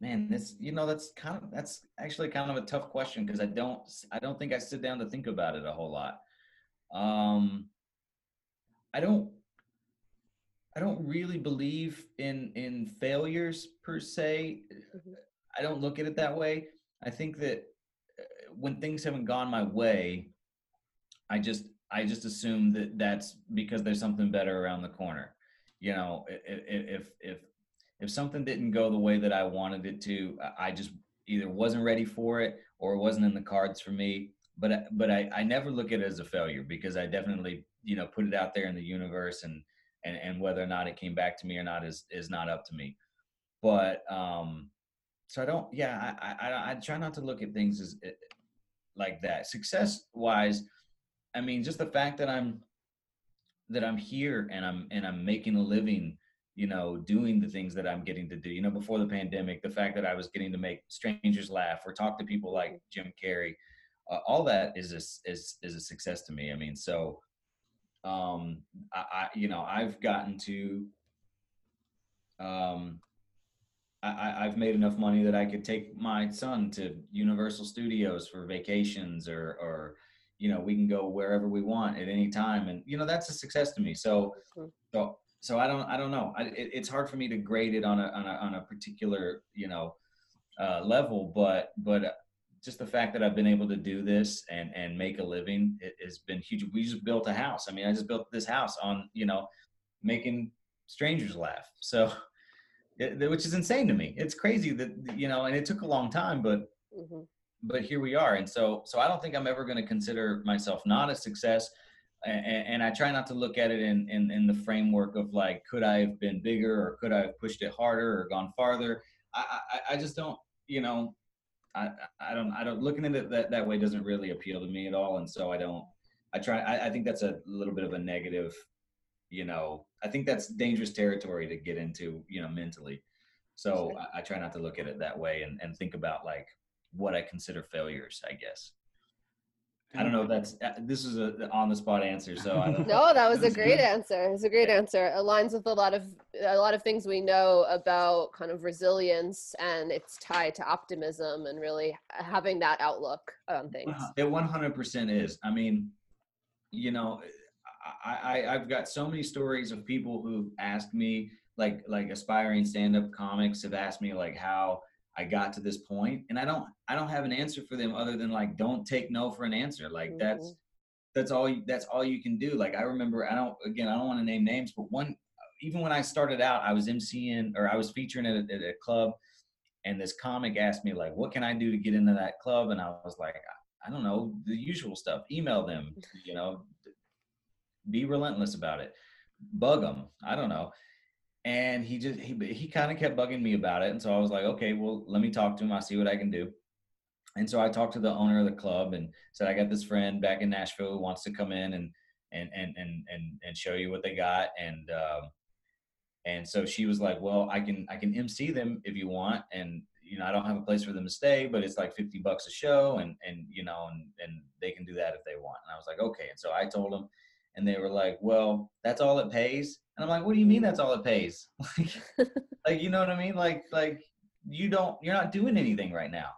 man, this you know that's kind of that's actually kind of a tough question because I don't I don't think I sit down to think about it a whole lot. Um, I don't I don't really believe in in failures per se. Mhm. I don't look at it that way. I think that uh, when things haven't gone my way, I just I just assume that that's because there's something better around the corner. You know, if if if something didn't go the way that I wanted it to, I- just either wasn't ready for it or it wasn't in the cards for me. But but I, I never look at it as a failure because I definitely you know put it out there in the universe and and and whether or not it came back to me or not is is not up to me. But um, so I don't. Yeah, I I, I try not to look at things as eh, like that. Success wise, I mean, just the fact that I'm that I'm here and I'm and I'm making a living, you know, doing the things that I'm getting to do. You know, before the pandemic, the fact that I was getting to make strangers laugh or talk to people like Jim Carrey, uh, all that is a, is is a success to me. I mean, so um, I, I you know I've gotten to um, I, I've made enough money that I could take my son to Universal Studios for vacations, or or you know we can go wherever we want at any time, and you know that's a success to me. So Mhm. so so I don't I don't know. I, it, it's hard for me to grade it on a on a on a particular you know uh, level, but but uh, just the fact that I've been able to do this and and make a living it has been huge. We just built a house. I mean, I just built this house on you know making strangers laugh. So it, which is insane to me. It's crazy that you know, and it took a long time, but Mhm. But here we are. And so so I don't think I'm ever going to consider myself not a success. And, and I try not to look at it in, in in the framework of like, could I have been bigger or could I have pushed it harder or gone farther? I I, I just don't, you know, I I don't I don't looking at it that that way doesn't really appeal to me at all. And so I don't. I try. I, I think that's a little bit of a negative you know i think that's dangerous territory to get into you know mentally so I, I try not to look at it that way and, and think about like what i consider failures i guess i don't know if that's uh, this is a on the spot answer so i don't know. No, that was a great good. answer. It's a great answer. It aligns with a lot of a lot of things we know about kind of resilience, and it's tied to optimism and really having that outlook on things. It 100% is. I mean, you know, I, I I've got so many stories of people who've asked me, like like aspiring stand-up comics have asked me like how I got to this point, and I don't I don't have an answer for them other than like don't take no for an answer. Like that's Mhm. that's all you, that's all you can do. Like I remember I don't again I don't want to name names, but one even when I started out, I was emceeing or I was featuring at a, at a club, and this comic asked me like, "What can I do to get into that club?" And I was like, "I don't know, the usual stuff. Email them, you know, be relentless about it, bug them. I don't know." And he just he he kind of kept bugging me about it, and so I was like, "Okay, well, let me talk to him. I'll see what I can do." And so I talked to the owner of the club and said, "I got this friend back in Nashville who wants to come in and and and and and, and show you what they got." And um, and so she was like, "Well, I can I can MC them if you want, and you know I don't have a place for them to stay, but it's like fifty bucks a show, and and you know and and they can do that if they want." And I was like, "Okay." And so I told them, and they were like, "Well, that's all it pays." And I'm like, "What do you mean that's all it pays? like, like you know what I mean? Like like you don't you're not doing anything right now."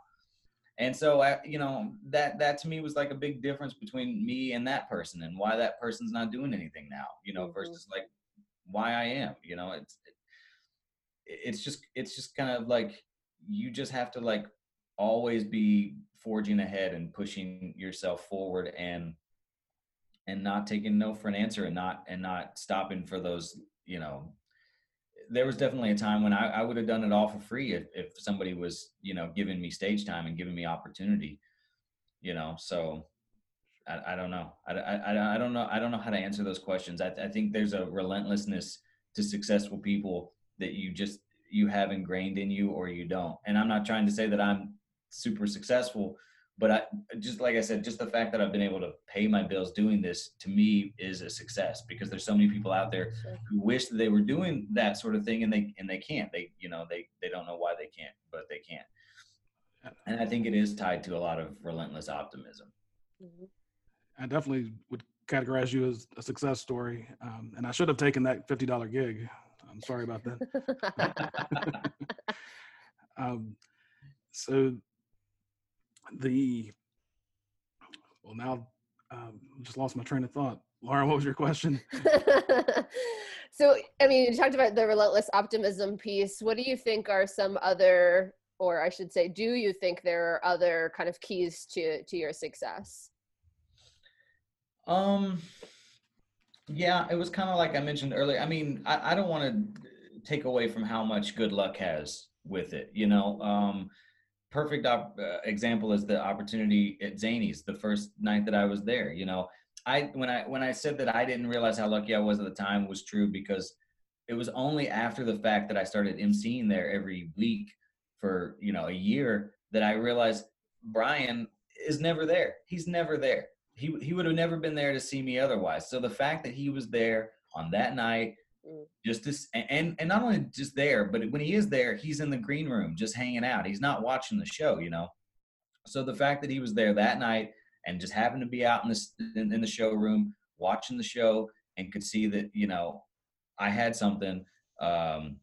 And so I, you know, that that to me was like a big difference between me and that person, and why that person's not doing anything now, you know, Mhm. versus like why I am. You know, it's it, it's just it's just kind of like you just have to like always be forging ahead and pushing yourself forward and and not taking no for an answer and not and not stopping for those you know there was definitely a time when I, I would have done it all for free if, if somebody was you know giving me stage time and giving me opportunity you know so I, I don't know. I, I, I don't know I don't know how to answer those questions. I, I think there's a relentlessness to successful people that you just you have ingrained in you or you don't. And I'm not trying to say that I'm super successful but I just like I said, just the fact that I've been able to pay my bills doing this to me is a success because there's so many people out there Sure. who wish that they were doing that sort of thing and they and they can't. They you know they they don't know why they can't, but they can't. And I think it is tied to a lot of relentless optimism. Mhm. I definitely would categorize you as a success story. Um, and I should have taken that $50 gig. I'm sorry about that. um, so the, well, now um, just lost my train of thought. Lauren, what was your question? so, I mean, you talked about the relentless optimism piece. What do you think are some other, or I should say, do you think there are other kind of keys to to your success? Um, yeah, it was kind of like I mentioned earlier. I mean, I, I don't want to take away from how much good luck has with it. You know, um, perfect op- uh, example is the opportunity at Zanies the first night that I was there. You know, I when I when I said that I didn't realize how lucky I was at the time was true because it was only after the fact that I started emceeing there every week for you know a year that I realized Brian is never there. He's never there. He he would have never been there to see me otherwise. So the fact that he was there on that night. Just this, and and not only just there, but when he is there, he's in the green room just hanging out. He's not watching the show, you know. So the fact that he was there that night and just happened to be out in the in, in the showroom watching the show and could see that you know I had something, um,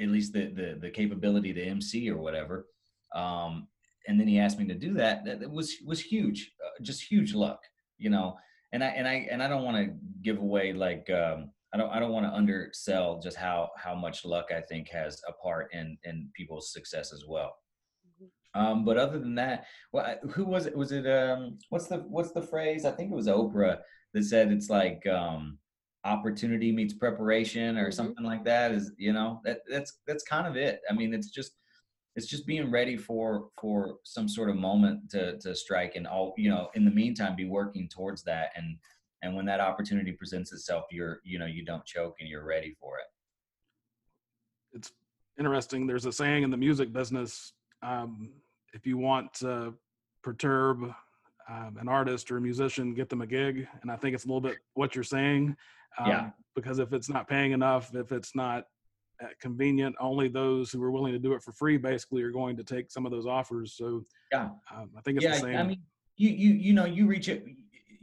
at least the the the capability to MC or whatever. Um, and then he asked me to do that. That was was huge, uh, just huge luck, you know. And I and I and I don't want to give away like um, I don't I don't want to undersell just how how much luck I think has a part in in people's success as well. Mm-hmm. Um, but other than that, well, who was it? Was it um, what's the what's the phrase? I think it was Oprah that said it's like um, opportunity meets preparation or mm-hmm. something like that. Is you know that that's that's kind of it. I mean, it's just it's just being ready for for some sort of moment to to strike and all you know in the meantime be working towards that and and when that opportunity presents itself you're you know you don't choke and you're ready for it. It's interesting. There's a saying in the music business um, if you want to perturb um, an artist or a musician get them a gig. And i think it's a little bit what you're saying um, yeah. because if it's not paying enough if it's not convenient only those who are willing to do it for free basically are going to take some of those offers. So yeah. um, i think it's yeah, the same i mean you you you know you reach it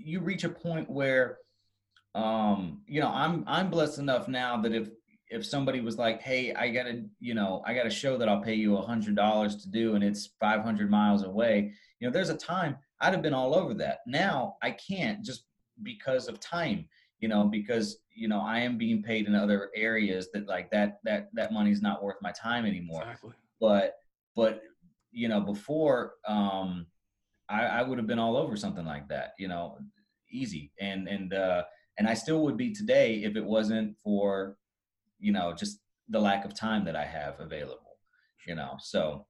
you reach a point where um you know i'm i'm blessed enough now that if if somebody was like hey i gotta you know i got a show that i'll pay you a hundred dollars to do and it's 500 miles away you know there's a time i'd have been all over that. Now i can't just because of time you know because you know i am being paid in other areas that like that that that money's not worth my time anymore. Exactly. but but you know before um I, I would have been all over something like that, you know, easy. And and uh, and I still would be today if it wasn't for, you know, just the lack of time that I have available, you know. So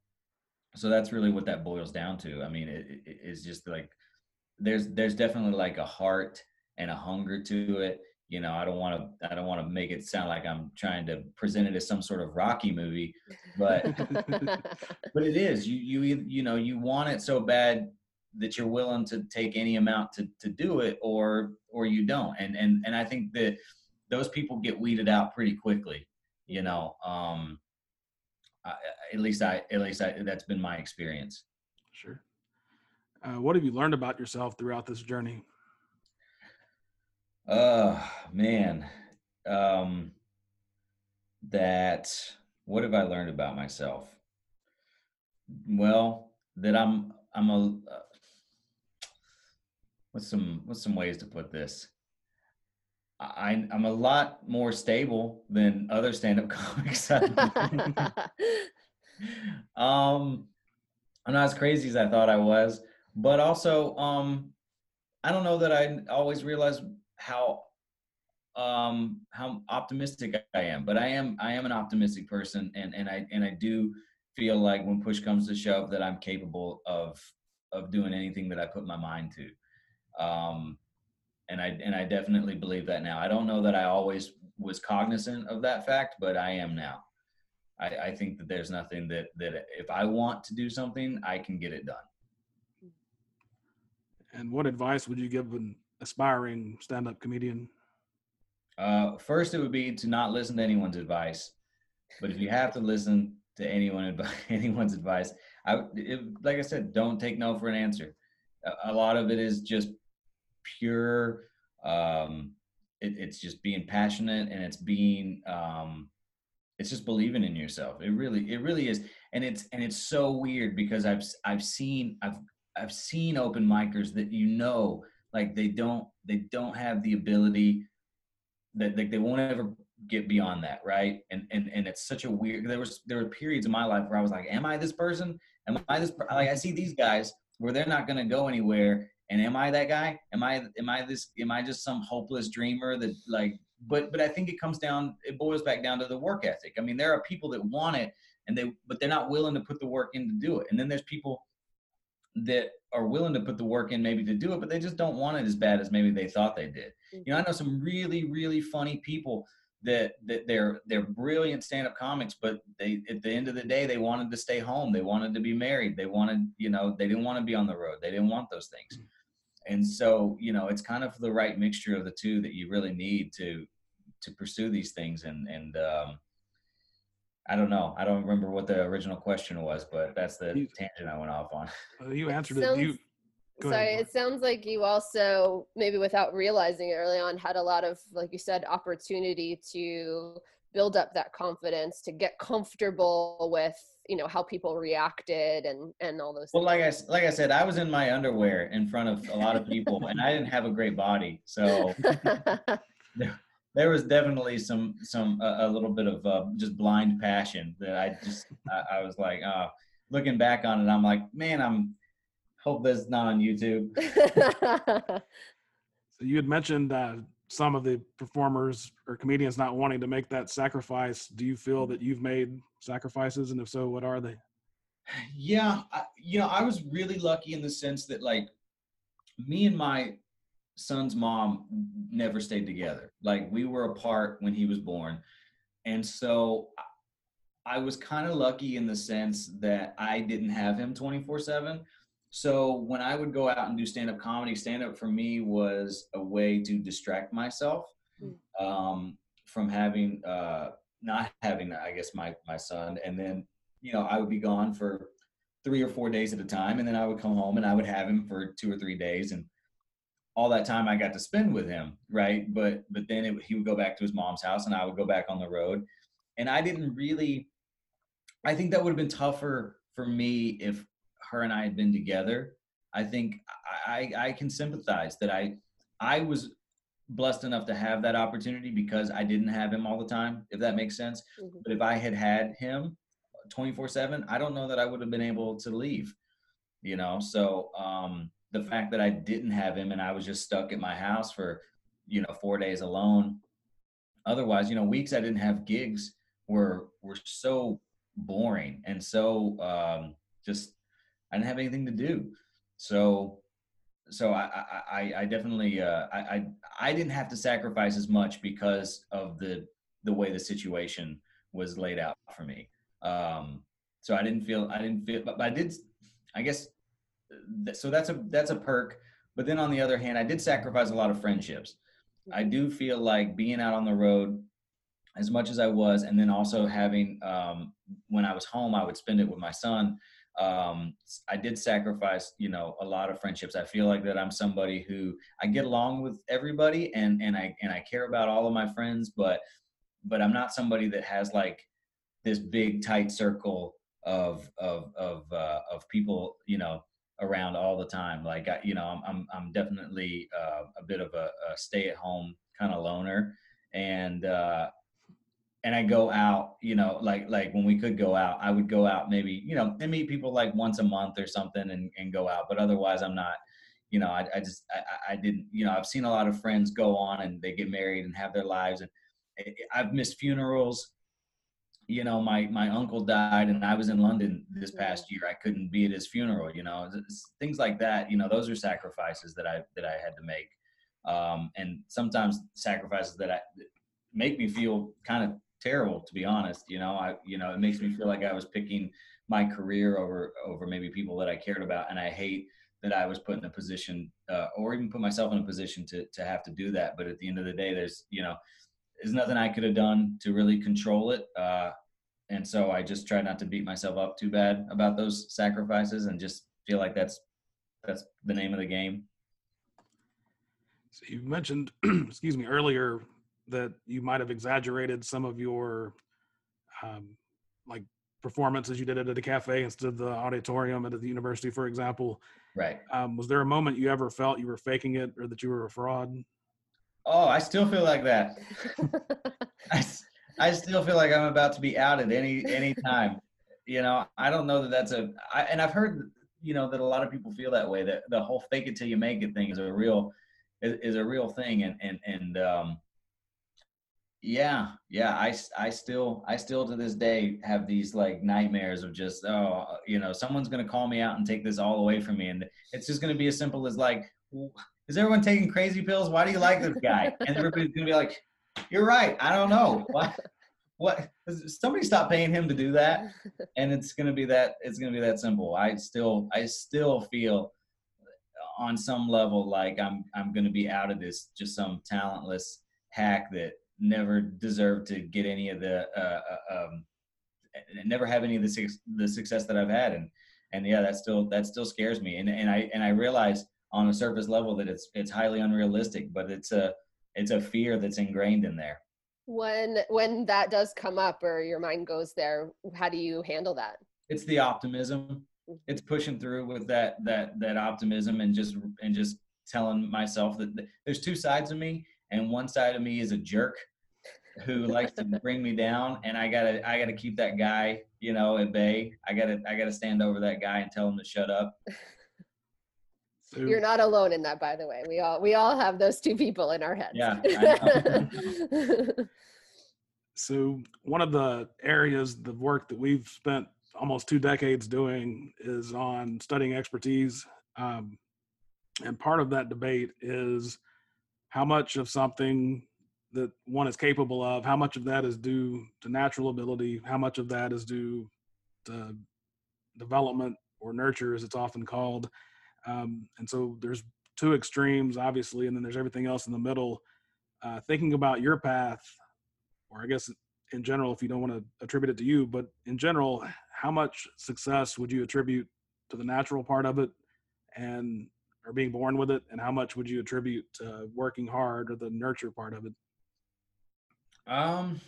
so that's really what that boils down to. I mean, it, it, it's just like there's there's definitely like a heart and a hunger to it. You know, I don't want to I don't want to make it sound like I'm trying to present it as some sort of Rocky movie, but but it is. You you you know you want it so bad that you're willing to take any amount to to do it or or you don't. And and and i think that those people get weeded out pretty quickly you know um I, at least i at least I, that's been my experience. Sure. Uh, what have you learned about yourself throughout this journey? Uh man. Um that what have i learned about myself? Well that i'm i'm a what's some what's some ways to put this? I, I'm a lot more stable than other stand-up comics. um, I'm not as crazy as I thought I was, but also, um, I don't know that I always realize how um how optimistic I am, but I am I am an optimistic person, and and I and I do feel like when push comes to shove that I'm capable of of doing anything that I put my mind to. Um, and I and I definitely believe that now. I don't know that I always was cognizant of that fact, but I am now. I, I think that there's nothing that that if I want to do something, I can get it done. And what advice would you give an aspiring stand-up comedian? Uh, first, it would be to not listen to anyone's advice. But if you have to listen to anyone anyone's advice, I it, like I said, don't take no for an answer. A, a lot of it is just pure um it, it's just being passionate and it's being um it's just believing in yourself. It really it really is. And it's and it's so weird because i've i've seen i've i've seen open micers that you know like they don't they don't have the ability that like they won't ever get beyond that right? And and and it's such a weird there was there were periods in my life where i was like am i this person? Am i this like i see these guys where they're not going to go anywhere and am I that guy? Am I am I this am I just some hopeless dreamer that like but but I think it comes down it boils back down to the work ethic. I mean, there are people that want it and they but they're not willing to put the work in to do it. And then there's people that are willing to put the work in maybe to do it, but they just don't want it as bad as maybe they thought they did. You know, I know some really, really funny people that that they're they're brilliant stand-up comics but they at the end of the day they wanted to stay home they wanted to be married they wanted you know they didn't want to be on the road they didn't want those things and so you know it's kind of the right mixture of the two that you really need to to pursue these things and and um, I don't know. I don't remember what the original question was, but that's the You- tangent I went off on. Uh, you answered it. Sounds- You Sorry, ahead, it sounds like you also maybe without realizing it early on had a lot of, like you said, opportunity to build up that confidence, to get comfortable with, you know, how people reacted and and all those. Well, like I like I said, I was in my underwear in front of a lot of people, and I didn't have a great body, so there was definitely some some a, a little bit of uh, just blind passion that I just I, I was like, uh, looking back on it, I'm like, man, I'm hope this is not on YouTube. So you had mentioned uh, some of the performers or comedians not wanting to make that sacrifice. Do you feel that mm-hmm. you've made sacrifices, and if so, what are they? Yeah, I, you know, I was really lucky in the sense that like me and my son's mom never stayed together. Like we were apart when he was born. And so I- I was kind of lucky in the sense that I didn't have him 24/7. So when I would go out and do stand-up comedy, stand-up for me was a way to distract myself Mm. um, from having uh, not having, I guess, my my son. And then you know, I would be gone for three or four days at a time, and then I would come home and I would have him for two or three days, and all that time I got to spend with him, right? But but then it, he would go back to his mom's house, and I would go back on the road, and I didn't really. I think that would have been tougher for me if her and I had been together. I think I I, can sympathize that I I was blessed enough to have that opportunity because I didn't have him all the time, if that makes sense. Mhm. But if I had had him 24 7, I don't know that I would have been able to leave, you know? So um, the fact that I didn't have him and I was just stuck at my house for, you know, four days alone. Otherwise, you know, weeks I didn't have gigs were were so boring and so um, just I didn't have anything to do. So so I I, I- definitely uh, I, I I didn't have to sacrifice as much because of the the way the situation was laid out for me. Um, so I didn't feel I didn't feel, but I did. I guess so. That's a that's a perk. But then on the other hand, I did sacrifice a lot of friendships. I do feel like being out on the road as much as I was, and then also having um, when I was home, I would spend it with my son. Um, I did sacrifice, you know, a lot of friendships. I feel like that I'm somebody who I get along with everybody, and and I and I care about all of my friends, but but I'm not somebody that has like this big tight circle of of of uh, of people, you know, around all the time. Like I, you know, I'm I'm I'm definitely uh, a bit of a, a stay at home kind of loner, and uh, and I go out, you know, like like when we could go out, I would go out maybe, you know, and meet people like once a month or something, and and go out. But otherwise, I'm not. You know, I, I just I, I didn't. You know, I've seen a lot of friends go on and they get married and have their lives, and I- I've missed funerals. You know, my my uncle died, and I was in London this mm-hmm. past year. I couldn't be at his funeral. You know, It's- things like that. You know, those are sacrifices that I that I had to make, um, and sometimes sacrifices that I that make me feel kind of terrible. To be honest, you know, I you know it makes me feel like I was picking my career over over maybe people that I cared about, and I hate that I was put in a position, uh, or even put myself in a position to to have to do that. But at the end of the day, there's you know there's nothing I could have done to really control it. Uh, and so I just try not to beat myself up too bad about those sacrifices and just feel like that's that's the name of the game. So you mentioned, excuse me, earlier that you might have exaggerated some of your um, like performances you did it at a cafe instead of the auditorium at the university, for example. Right. Um, was there a moment you ever felt you were faking it or that you were a fraud? Oh, I still feel like that. I still feel like I'm about to be outed any any time. you know, I don't know that that's a. I, and I've heard, you know, that a lot of people feel that way. That the whole "fake it till you make it" thing is a real is, is a real thing. And and and um, yeah, yeah. i i still I still to this day have these like nightmares of just oh, uh, you know, someone's gonna call me out and take this all away from me, and it's just gonna be as simple as like. Is everyone taking crazy pills? Why do you like this guy? And everybody's gonna be like, "You're right. I don't know. What? What? Somebody stop paying him to do that." and it's gonna be that it's gonna be that simple. I still I still feel uh, on some level like I'm I'm gonna be out of this just some talentless hack that never deserved to get any of the uh, uh, um, never have any of the suc- the success that I've had, and and yeah, that still that still scares me, and and I and I realize on a surface level that it's it's highly unrealistic, but it's a it's a fear that's ingrained in there. when when that does come up or your mind goes there how do you handle that It's the optimism. It's pushing through with that that that optimism and just and just telling myself that th- there's two sides of me, and one side of me is a jerk who likes to bring me down, and I gotta I gotta keep that guy you know at bay. I gotta I gotta stand over that guy and tell him to shut up. So, you're not alone in that by the way we all we all have those two people in our heads Yeah, I so one of the areas the work that we've spent almost two decades doing is on studying expertise um, and part of that debate is how much of something that one is capable of how much of that is due to natural ability how much of that is due to development or nurture as it's often called. Um, and so there's two extremes obviously and then there's everything else in the middle. Uh, thinking about your path or I guess in general, if you don't want to attribute it to you, but in general, how much success would you attribute to the natural part of it? And or being born with it, and how much would you attribute to working hard or the nurture part of it? Um,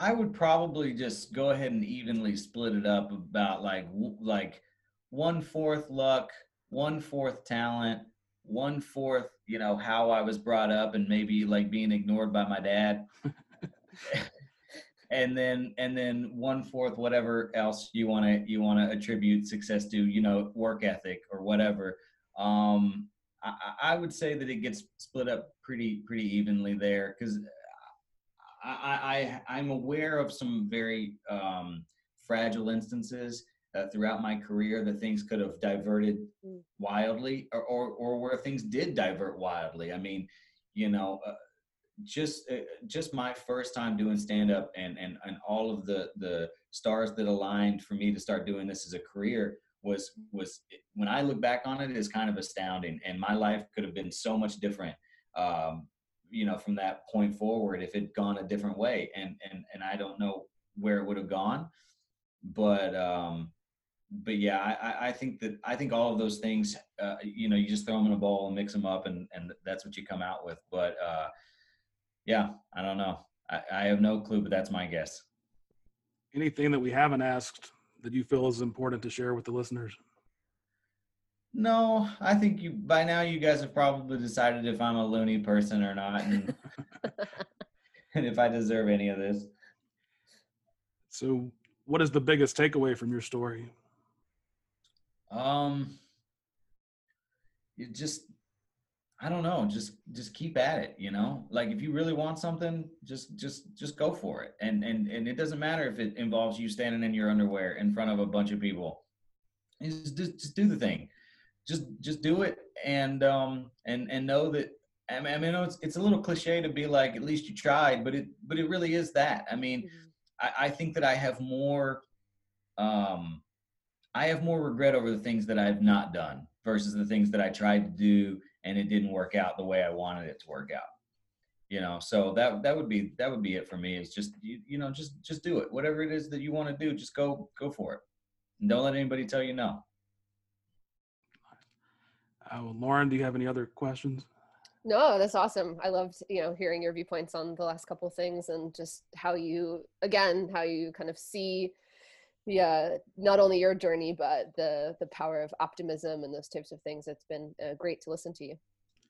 I would probably just go ahead and evenly split it up about like like one fourth luck, one fourth talent, one fourth you know how I was brought up and maybe like being ignored by my dad, and then and then one fourth whatever else you want to you want to attribute success to you know work ethic or whatever. Um, I, I would say that it gets split up pretty pretty evenly there because I, I I'm aware of some very um, fragile instances uh, throughout my career that things could have diverted Mm. wildly, or, or or where things did divert wildly. I mean, you know, uh, just uh, just my first time doing stand up and and and all of the the stars that aligned for me to start doing this as a career was was when I look back on it is kind of astounding, and my life could have been so much different. Um, you know from that point forward if it'd gone a different way. And and and i don't know where it would have gone but um but yeah I- I, think that i think all of those things uh, you know you just throw them in a bowl and mix them up and and that's what you come out with. But uh yeah i don't know. I, I have no clue but that's my guess. Anything that we haven't asked that you feel is important to share with the listeners? no i think you by now you guys have probably decided if i'm a loony person or not and, and if i deserve any of this So, what is the biggest takeaway from your story? Um, you just, I don't know, just just keep at it. You know, like if you really want something, just just just go for it. And and and it doesn't matter if it involves you standing in your underwear in front of a bunch of people. Just just, just do the thing. Just just do it, and um and and know that. I mean, I mean, it's it's a little cliche to be like, at least you tried, but it but it really is that. I mean, Mhm. I, I think that I have more um I have more regret over the things that I've not done versus the things that I tried to do and it didn't work out the way I wanted it to work out. You know, so that that would be that would be it for me. Is just you, you know just just do it. Whatever it is that you want to do, just go go for it. And don't let anybody tell you no. Uh, well, Lauren, do you have any other questions? No, that's awesome. I loved, you know, hearing your viewpoints on the last couple things and just how you, again, how you kind of see, yeah, not only your journey but the the power of optimism and those types of things. It's been uh, great to listen to you.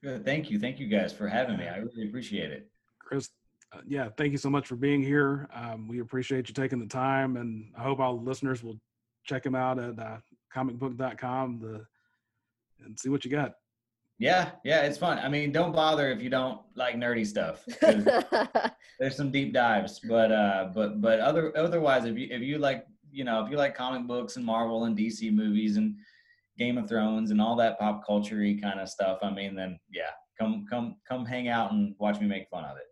Good. Thank you. Thank you guys for having me. I really appreciate it. Chris, uh, yeah, thank you so much for being here. Um, we appreciate you taking the time, and I hope all the listeners will check him out at uh, comicbook.com the, and see what you got. Yeah, yeah, it's fun. I mean, don't bother if you don't like nerdy stuff. there's some deep dives but uh but but other otherwise if you if you like you know if you like comic books and marvel and dc movies and game of thrones and all that pop culture kind of stuff i mean then yeah come come come hang out and watch me make fun of it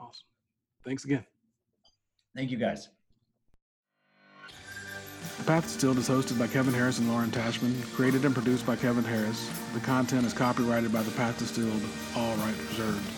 Awesome. Thanks again. thank you guys The Paths Distilled is hosted by Kevin Harris and Lauren Tashman, created and produced by Kevin Harris. The content is copyrighted by The Paths Distilled, all rights reserved.